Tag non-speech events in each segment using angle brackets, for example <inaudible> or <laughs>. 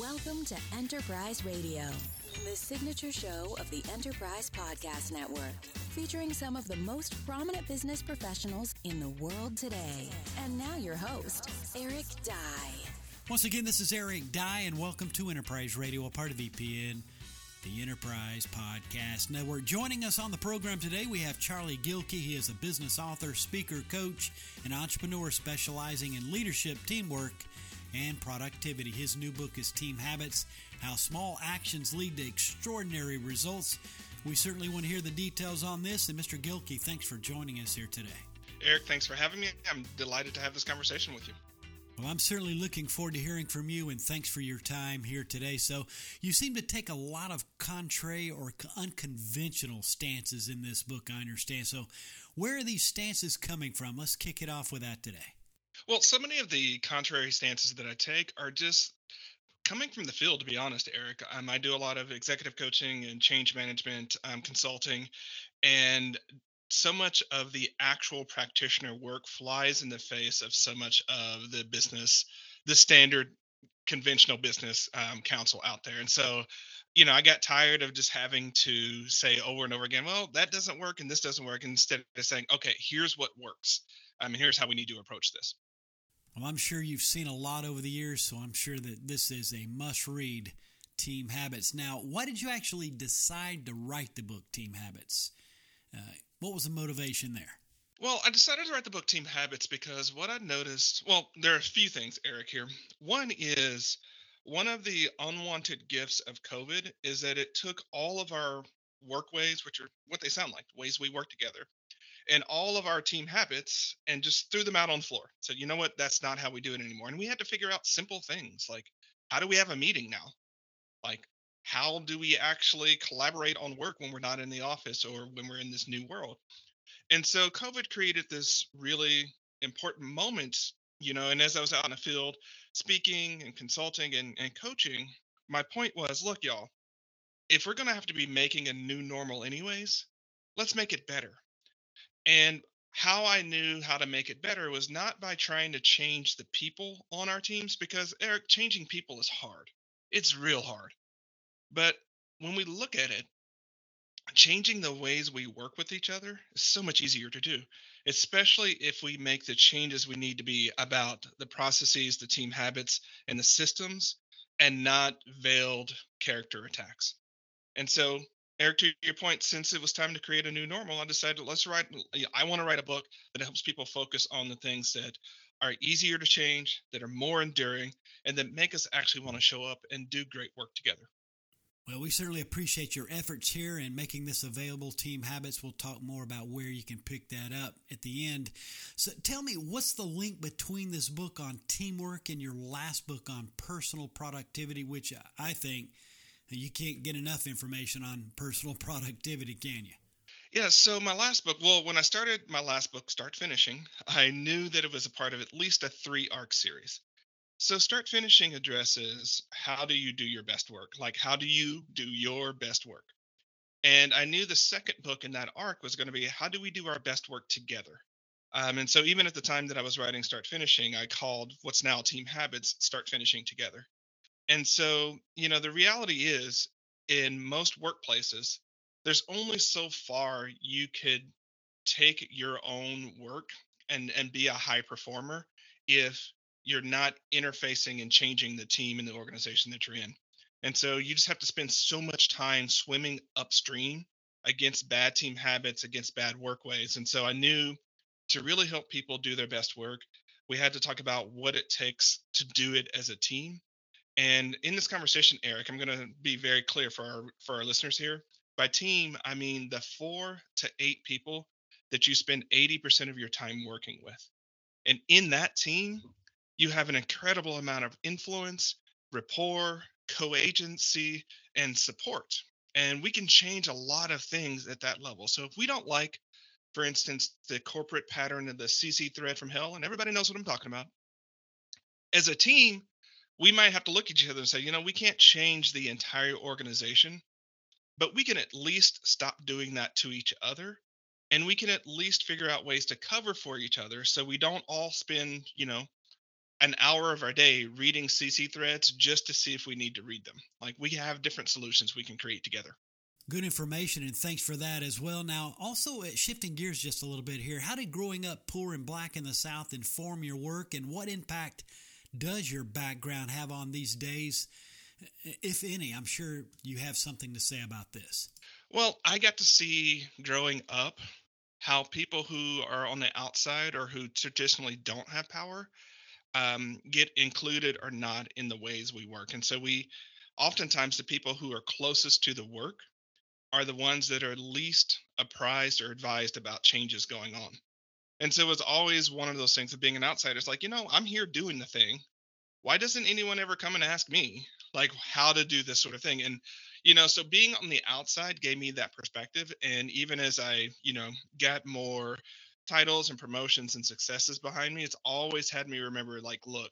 Welcome to Enterprise Radio, the signature show of the Enterprise Podcast Network, featuring some of the most prominent business professionals in the world today. And now your host, Eric Dye. Once again, this is Eric Dye, and welcome to Enterprise Radio, a part of EPN, the Enterprise Podcast Network. Joining us on the program today, we have Charlie Gilkey. He is a business author, speaker, coach, and entrepreneur specializing in leadership, teamwork, and productivity. His new book is Team Habits How Small Actions Lead to Extraordinary Results. We certainly want to hear the details on this. And Mr. Gilkey, thanks for joining us here today. Eric, thanks for having me. I'm delighted to have this conversation with you. Well, I'm certainly looking forward to hearing from you, and thanks for your time here today. So, you seem to take a lot of contrary or unconventional stances in this book, I understand. So, where are these stances coming from? Let's kick it off with that today. Well, so many of the contrary stances that I take are just coming from the field, to be honest, Eric. Um, I do a lot of executive coaching and change management um, consulting, and so much of the actual practitioner work flies in the face of so much of the business, the standard conventional business um, counsel out there. And so, you know, I got tired of just having to say over and over again, well, that doesn't work and this doesn't work, instead of saying, okay, here's what works. I mean, here's how we need to approach this. Well, I'm sure you've seen a lot over the years, so I'm sure that this is a must read, Team Habits. Now, why did you actually decide to write the book, Team Habits? Uh, what was the motivation there? Well, I decided to write the book Team Habits because what I noticed, well, there are a few things, Eric, here. One is one of the unwanted gifts of COVID is that it took all of our work ways, which are what they sound like, ways we work together, and all of our team habits and just threw them out on the floor. Said, you know what, that's not how we do it anymore. And we had to figure out simple things like how do we have a meeting now? Like how do we actually collaborate on work when we're not in the office or when we're in this new world? And so COVID created this really important moment, you know, and as I was out in the field speaking and consulting and, and coaching, my point was, look, y'all, if we're gonna have to be making a new normal anyways, let's make it better and how I knew how to make it better was not by trying to change the people on our teams, because Eric, changing people is hard. It's real hard. But when we look at it, changing the ways we work with each other is so much easier to do, especially if we make the changes we need to be about the processes, the team habits, and the systems, and not veiled character attacks. And so Eric, to your point, since it was time to create a new normal, I decided let's write. I want to write a book that helps people focus on the things that are easier to change, that are more enduring, and that make us actually want to show up and do great work together. Well, we certainly appreciate your efforts here in making this available. Team Habits. We'll talk more about where you can pick that up at the end. So, tell me, what's the link between this book on teamwork and your last book on personal productivity, which I think you can't get enough information on personal productivity, can you? Yeah, so my last book, well, when I started my last book, Start Finishing, I knew that it was a part of at least a three arc series. So Start Finishing addresses how do you do your best work? Like, how do you do your best work? And I knew the second book in that arc was going to be how do we do our best work together? Um, and so even at the time that I was writing Start Finishing, I called what's now Team Habits Start Finishing Together. And so, you know, the reality is in most workplaces, there's only so far you could take your own work and and be a high performer if you're not interfacing and changing the team and the organization that you're in. And so you just have to spend so much time swimming upstream against bad team habits, against bad work ways. And so I knew to really help people do their best work, we had to talk about what it takes to do it as a team and in this conversation, Eric, I'm going to be very clear for our for our listeners here. By team, I mean the four to eight people that you spend 80% of your time working with. And in that team, you have an incredible amount of influence, rapport, co-agency, and support. And we can change a lot of things at that level. So if we don't like, for instance, the corporate pattern of the CC thread from hell, and everybody knows what I'm talking about, as a team, we might have to look at each other and say, you know, we can't change the entire organization, but we can at least stop doing that to each other. And we can at least figure out ways to cover for each other so we don't all spend, you know, an hour of our day reading CC threads just to see if we need to read them. Like we have different solutions we can create together. Good information, and thanks for that as well. Now, also uh, shifting gears just a little bit here, how did growing up poor and black in the South inform your work, and what impact does your background have on these days, if any? I'm sure you have something to say about this. Well, I got to see growing up how people who are on the outside or who traditionally don't have power um, get included or not in the ways we work. And so we oftentimes the people who are closest to the work are the ones that are least apprised or advised about changes going on. And so it's always one of those things of being an outsider. It's like, you know, I'm here doing the thing. Why doesn't anyone ever come and ask me like how to do this sort of thing? And, you know, so being on the outside gave me that perspective. And even as I, you know, got more titles and promotions and successes behind me, it's always had me remember like, look,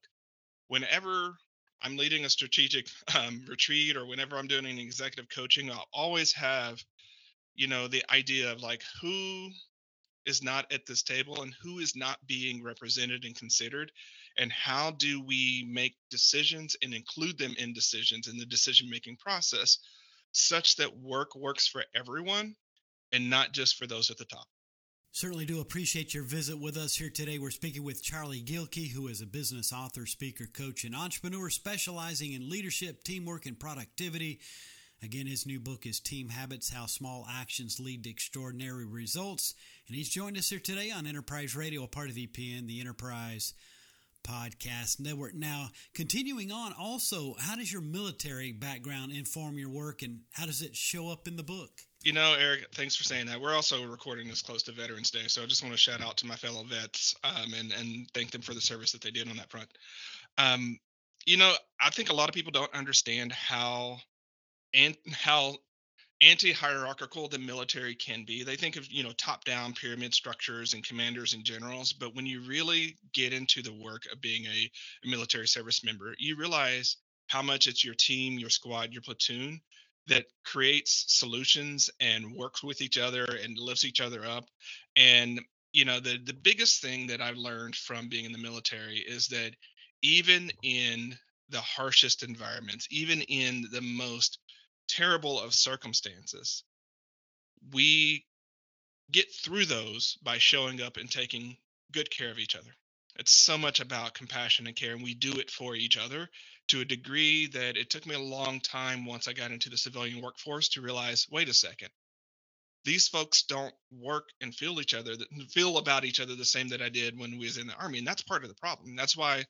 whenever I'm leading a strategic <laughs> um, retreat or whenever I'm doing an executive coaching, I'll always have, you know, the idea of like who is not at this table and who is not being represented and considered and how do we make decisions and include them in decisions in the decision making process such that work works for everyone and not just for those at the top Certainly do appreciate your visit with us here today. We're speaking with Charlie Gilkey, who is a business author, speaker, coach, and entrepreneur specializing in leadership, teamwork, and productivity. Again, his new book is Team Habits How Small Actions Lead to Extraordinary Results. And he's joined us here today on Enterprise Radio, a part of EPN, the Enterprise Podcast Network. Now, continuing on, also, how does your military background inform your work and how does it show up in the book? You know, Eric, thanks for saying that. We're also recording this close to Veterans Day, so I just want to shout out to my fellow vets um, and and thank them for the service that they did on that front. Um, you know, I think a lot of people don't understand how and how anti-hierarchical the military can be. They think of you know top-down pyramid structures and commanders and generals, but when you really get into the work of being a, a military service member, you realize how much it's your team, your squad, your platoon that creates solutions and works with each other and lifts each other up and you know the the biggest thing that i've learned from being in the military is that even in the harshest environments even in the most terrible of circumstances we get through those by showing up and taking good care of each other it's so much about compassion and care and we do it for each other to a degree that it took me a long time once I got into the civilian workforce to realize wait a second. These folks don't work and feel each other, feel about each other the same that I did when we was in the army, and that's part of the problem. That's why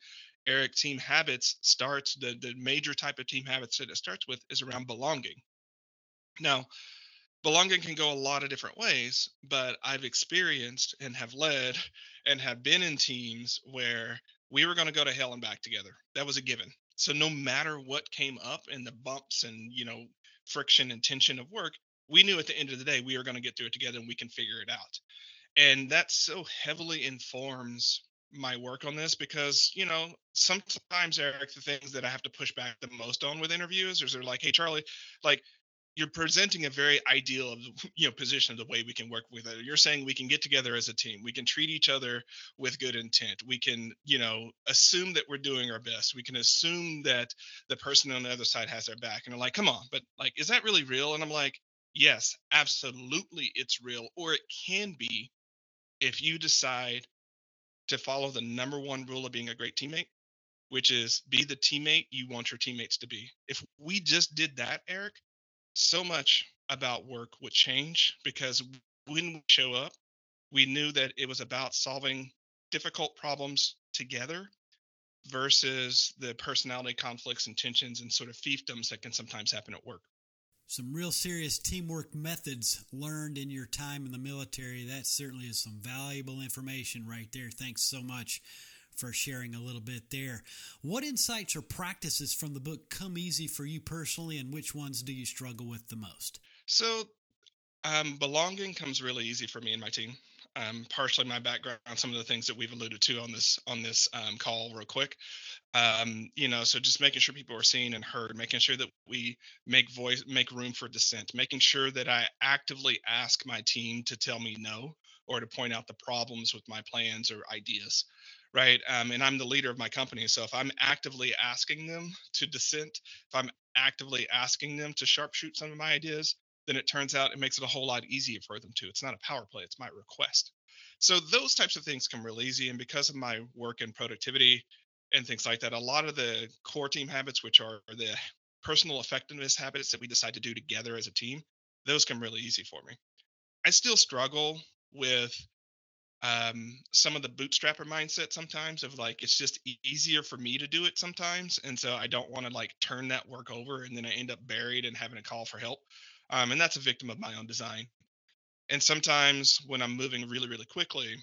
Eric Team Habits starts the the major type of team habits that it starts with is around belonging. Now, belonging can go a lot of different ways, but I've experienced and have led <laughs> and have been in teams where we were going to go to hell and back together. That was a given. So no matter what came up in the bumps and, you know, friction and tension of work, we knew at the end of the day we were going to get through it together and we can figure it out. And that so heavily informs my work on this because, you know, sometimes Eric, the things that I have to push back the most on with interviews is they're like, hey Charlie, like you're presenting a very ideal of <laughs> you know position of the way we can work with it. You're saying we can get together as a team. We can treat each other with good intent. We can you know assume that we're doing our best. We can assume that the person on the other side has their back. And they're like come on but like is that really real? And i'm like yes absolutely it's real. Or it can be if you decide to follow the number one rule of being a great teammate which is be the teammate you want your teammates to be if we just did that eric so much about work would change because when we show up, we knew that it was about solving difficult problems together versus the personality conflicts and tensions and sort of fiefdoms that can sometimes happen at work. Some real serious teamwork methods learned in your time in the military. That certainly is some valuable information right there. Thanks so much for sharing a little bit there. What insights or practices from the book come easy for you personally, and which ones do you struggle with the most? So, um, belonging comes really easy for me and my team. Um, partially my background, some of the things that we've alluded to on this on this um, call, real quick. Um, you know, so just making sure people are seen and heard, making sure that we make voice, make room for dissent, making sure that I actively ask my team to tell me no or to point out the problems with my plans or ideas right? Um, and I'm the leader of my company. So if I'm actively asking them to dissent, if I'm actively asking them to sharpshoot some of my ideas, then it turns out it makes it a whole lot easier for them to. It's not a power play, it's my request. So those types of things come real easy. And because of my work and productivity and things like that, a lot of the core team habits, which are the personal effectiveness habits that we decide to do together as a team, those come really easy for me. I still struggle with um, some of the bootstrapper mindset sometimes of like it's just e- easier for me to do it sometimes, and so I don't want to like turn that work over and then I end up buried and having to call for help. Um, and that's a victim of my own design. And sometimes when I'm moving really really quickly,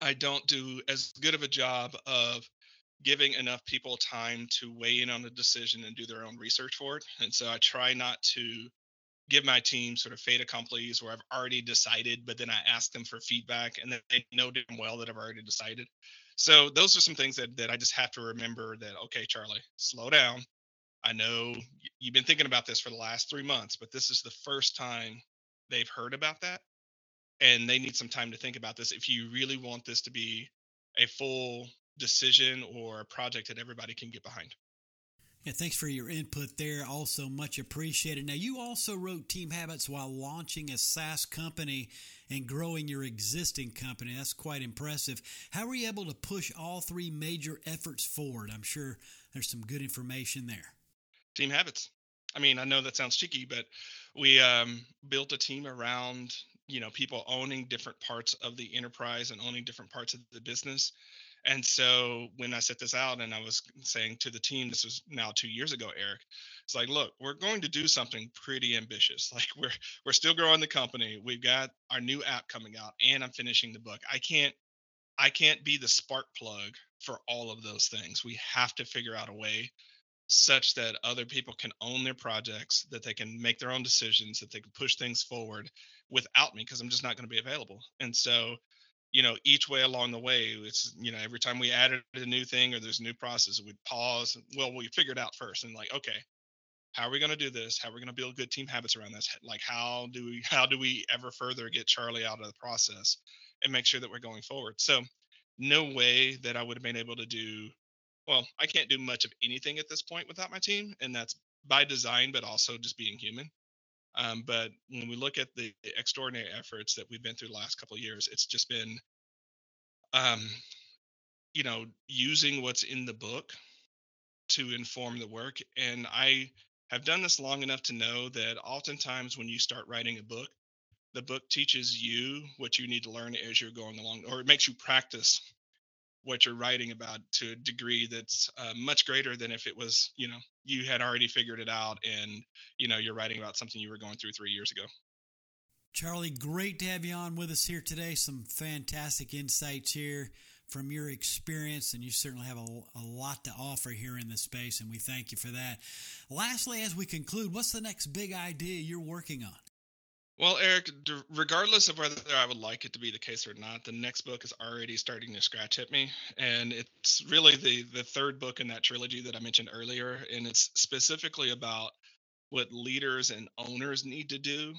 I don't do as good of a job of giving enough people time to weigh in on the decision and do their own research for it. And so I try not to give my team sort of fait accomplis where I've already decided, but then I ask them for feedback and then they know damn well that I've already decided. So those are some things that, that I just have to remember that, okay, Charlie, slow down. I know you've been thinking about this for the last three months, but this is the first time they've heard about that. And they need some time to think about this if you really want this to be a full decision or a project that everybody can get behind. Yeah, thanks for your input there. Also, much appreciated. Now, you also wrote Team Habits while launching a SaaS company and growing your existing company. That's quite impressive. How were you able to push all three major efforts forward? I'm sure there's some good information there. Team Habits. I mean, I know that sounds cheeky, but we um, built a team around you know people owning different parts of the enterprise and owning different parts of the business and so when I set this out and I was saying to the team, this was now two years ago, Eric, it's like, look, we're going to do something pretty ambitious. <laughs> Like we're we're still growing the company. We've got our new app coming out and I'm finishing the book. I can't I can't be the spark plug for all of those things. We have to figure out a way such that other people can own their projects, that they can make their own decisions, that they can push things forward without me because I'm just not going to be available. And so you know, each way along the way, it's, you know, every time we added a new thing or there's a new process, we'd pause. Well, we figured out first and like, okay, how are we going to do this? How are we going to build good team habits around this? Like, how do we, <laughs> how do we ever further get Charlie out of the process and make sure that we're going forward? So, no way that I would have been able to do, well, I can't do much of anything at this point without my team. And that's by design, but also just being human. Um, but when we look at the extraordinary efforts that we've been through the last couple of years, it's just been, um, you know, using what's in the book to inform the work. And I have done this long enough to know that oftentimes when you start writing a book, the book teaches you what you need to learn as you're going along, or it makes you practice what you're writing about to a degree that's uh, much greater than if it was you know you had already figured it out and you know you're writing about something you were going through three years ago. Charlie great to have you on with us here today. Some fantastic insights here from your experience and you certainly have a, a lot to offer here in this space and we thank you for that. Lastly as we conclude what's the next big idea you're working on well, Eric, regardless of whether I would like it to be the case or not, the next book is already starting to scratch at me, and it's really the the third book in that trilogy that I mentioned earlier, and it's specifically about what leaders and owners need to do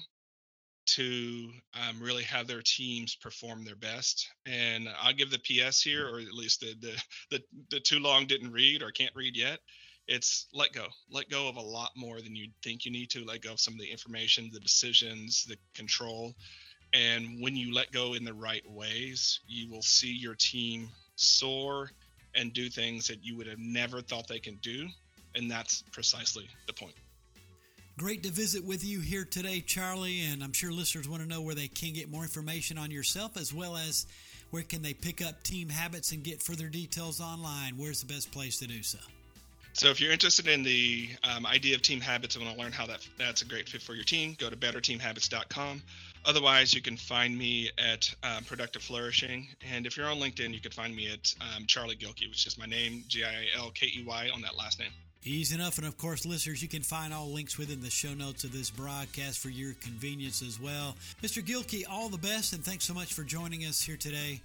to um, really have their teams perform their best. And I'll give the PS here, or at least the the the, the too long didn't read or can't read yet it's let go. Let go of a lot more than you think you need to. Let go of some of the information the decisions the control. And when you let go in the right ways you will see your team soar and do things that you would have never thought they can do. And that's precisely the point. Great to visit with you here today, Charlie, and I'm sure listeners want to know where they can get more information on yourself as well as where can they pick up team habits and get further details online. Where's the best place to do so? So if you're interested in the um, idea of team habits and want to learn how that that's a great fit for your team, go to betterteamhabits.com. Otherwise, you can find me at um, Productive Flourishing, and if you're on LinkedIn, you can find me at um, Charlie Gilkey, which is my name, G-I-L-K-E-Y, on that last name. Easy enough, and of course, listeners, you can find all links within the show notes of this broadcast for your convenience as well. Mr. Gilkey, all the best, and thanks so much for joining us here today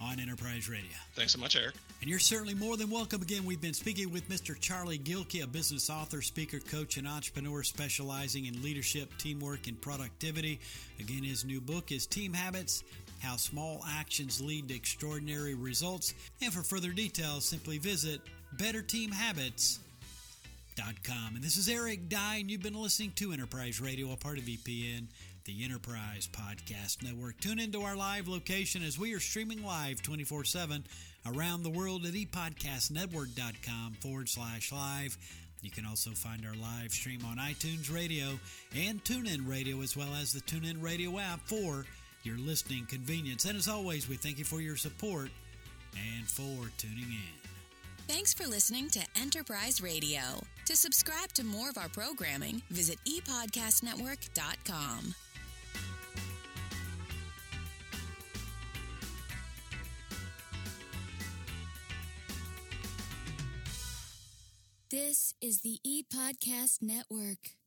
on Enterprise Radio. Thanks so much, Eric. And you're certainly more than welcome. Again, we've been speaking with Mr. Charlie Gilkey, a business author, speaker, coach, and entrepreneur specializing in leadership, teamwork, and productivity. Again, his new book is Team Habits how small actions lead to extraordinary results. And for further details, simply visit betterteamhabits.com. And this is Eric Dye, and you've been listening to Enterprise Radio, a part of EPN, the Enterprise Podcast Network. Tune into our live location as we are streaming live 24 7 around the world at epodcastnetwork.com forward slash live. You can also find our live stream on iTunes Radio and TuneIn Radio, as well as the TuneIn Radio app for your listening convenience. And as always, we thank you for your support and for tuning in. Thanks for listening to Enterprise Radio. To subscribe to more of our programming, visit epodcastnetwork.com. This is the ePodcast Network.